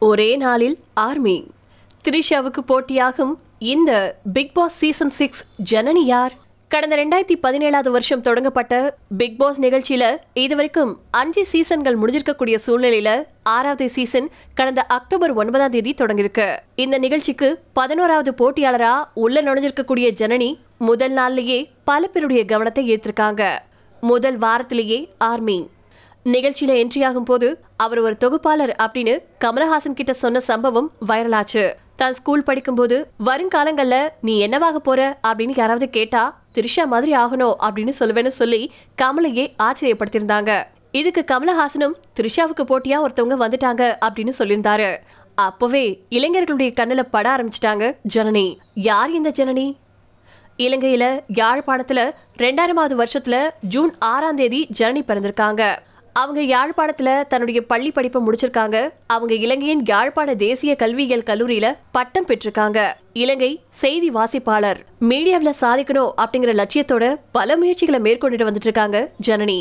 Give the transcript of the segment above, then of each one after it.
ஒரே நாளில் ஆர்மி. த்ரிஷாவுக்கு போட்டியாகும் இந்த Bigg Boss season six Janani யார்? கடந்த ரெண்டாயிரத்தி பதினேழாவது வருஷம் தொடங்கப்பட்ட பிக் பாஸ் நிகழ்ச்சியில இதுவரைக்கும் அஞ்சு சீசன்கள் முடிஞ்சிருக்கக்கூடிய சூழ்நிலையில ஆறாவது சீசன் கடந்த அக்டோபர் ஒன்பதாம் தேதி தொடங்கியிருக்கு. இந்த நிகழ்ச்சிக்கு பதினோராவது போட்டியாளரா உள்ள நுழைஞ்சிருக்கக்கூடிய ஜனனி முதல் நாள்லயே பல பேருடைய கவனத்தை ஈர்த்திருக்காங்க. முதல் வாரத்திலேயே ஆர்மி நிகழ்ச்சியில என்ட்ரி ஆகும் போது அவர் ஒரு தொகுப்பாளர் அப்படின்னு கமலஹாசன் கிட்ட சொன்ன சம்பவம் வைரலாச்சு தான் ஸ்கூல் படிக்கும்போது வருங்காலங்கள்ல நீ என்னவாக போற? அப்படின்னு யாராவது கேட்டா த்ரிஷா மாதிரி ஆகணும் அப்படின்னு சொல்லுவேன்னு சொல்லி கமலையே ஆச்சரியப்படுத்தியிருந்தாங்க. இதுக்கு கமலஹாசனும் த்ரிஷாவுக்கு போட்டியா? ஒருத்தவங்க வந்துட்டாங்க அப்படின்னு சொல்லியிருந்தாரு. அப்பவே இளைஞர்களுடைய கண்ணுல பட ஆரம்பிச்சிட்டாங்க ஜனனி. யார் இந்த ஜனனி? இலங்கையில யாழ்ப்பாணத்துல ரெண்டாயிரமாவது வருஷத்துல ஜூன் ஆறாம் தேதி ஜனனி பிறந்திருக்காங்க. அவங்க யாழ்ப்பாணத்துல தன்னுடைய பள்ளி படிப்பை முடிச்சிருக்காங்க. அவங்க இலங்கையின் யாழ்ப்பாண தேசிய கல்வியியல் கல்லூரியில பட்டம் பெற்றிருக்காங்க. இலங்கை செய்தி வாசிப்பாளர். மீடியாவில் சாதிக்கணும் அப்படிங்கிற லட்சியத்தோட பல முயற்சிகளை மேற்கொண்டுட்டு வந்துட்டு இருக்காங்க ஜனனி.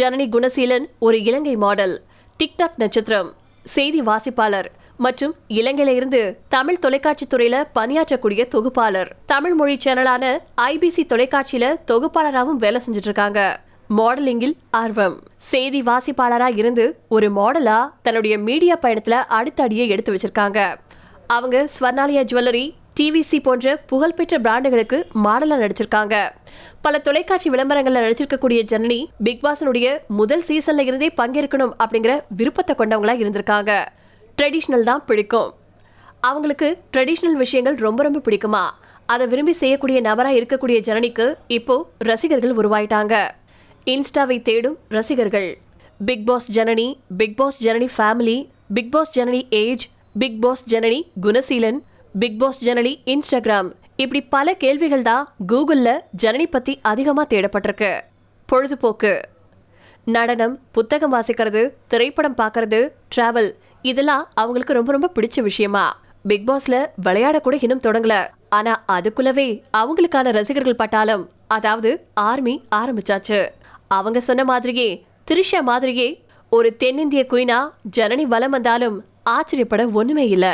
ஜனனி குணசீலன் ஒரு இலங்கை மாடல். டிக்டாக் நட்சத்திரம். செய்தி வாசிப்பாளர் மற்றும் இலங்கையில இருந்து தமிழ் தொலைக்காட்சி துறையில பணியாற்றக்கூடிய தொகுப்பாளர். தமிழ் மொழி சேனலான ஐபிசி தொலைக்காட்சியில தொகுப்பாளராகவும் வேலை செஞ்சுட்டு இருக்காங்க மாடலிங்கில் ஆர்வம். செய்தி வாசிப்பாளரா இருந்து ஒரு மாடலா தன்னுடைய மீடியா பயணத்துல அடுத்த அடியை எடுத்து வச்சிருக்காங்க. அவங்க ஸ்வர்ணாலயா ஜுவல்லரி டிவிசி போன்ற புகழ்பெற்ற பிராண்டுகளுக்கு மாடலா நடிச்சிருக்காங்க. பல தொலைக்காட்சி விளம்பரங்கள்ல நடிச்சிருக்கக்கூடிய ஜனனி பிக் பாஸனுடைய முதல் சீசன்ல இருந்தே பங்கேற்கணும் அப்படிங்கிற விருப்பத்தை கொண்டவங்களா இருந்திருக்காங்க. ட்ரெடிஷ்னல் தான் பிடிக்கும். அவங்களுக்கு ட்ரெடிஷ்னல் விஷயங்கள் ரொம்ப ரொம்ப பிடிக்குமா? அதை விரும்பி செய்யக்கூடிய நபராக இருக்கக்கூடிய ஜனனிக்கு இப்போ ரசிகர்கள் உருவாயிட்டாங்க. இன்ஸ்டாவை தேடும் ரசிகர்கள். Bigg Boss Janani Bigg Boss Janani family Bigg Boss Janani age Bigg Boss Janani Gunaseelan Bigg Boss Janani Instagram இப்படி பல கேள்விகள் தான் கூகுளில் ஜனனி பற்றி அதிகமாக தேடப்பட்டிருக்கு. பொழுதுபோக்கு. நடனம் புத்தகம் வாசிக்கிறது திரைப்படம் பார்க்கறது டிராவல் இதெல்லாம் அவங்களுக்கு ரொம்ப ரொம்ப பிடிச்ச விஷயமா. பிக் பாஸ்ல விளையாட கூட இன்னும் தொடங்கல. ஆனா அதுக்குள்ளவே அவங்களுக்கான ரசிகர்கள் பட்டாளம் அதாவது ஆர்மி ஆரம்பிச்சாச்சு. அவங்க சொன்ன மாதிரியே திரிஷா மாதிரியே ஒரு தென்னிந்திய குயினா ஜனனி வலம் வந்தாலும் ஆச்சரியப்பட ஒண்ணுமே இல்ல.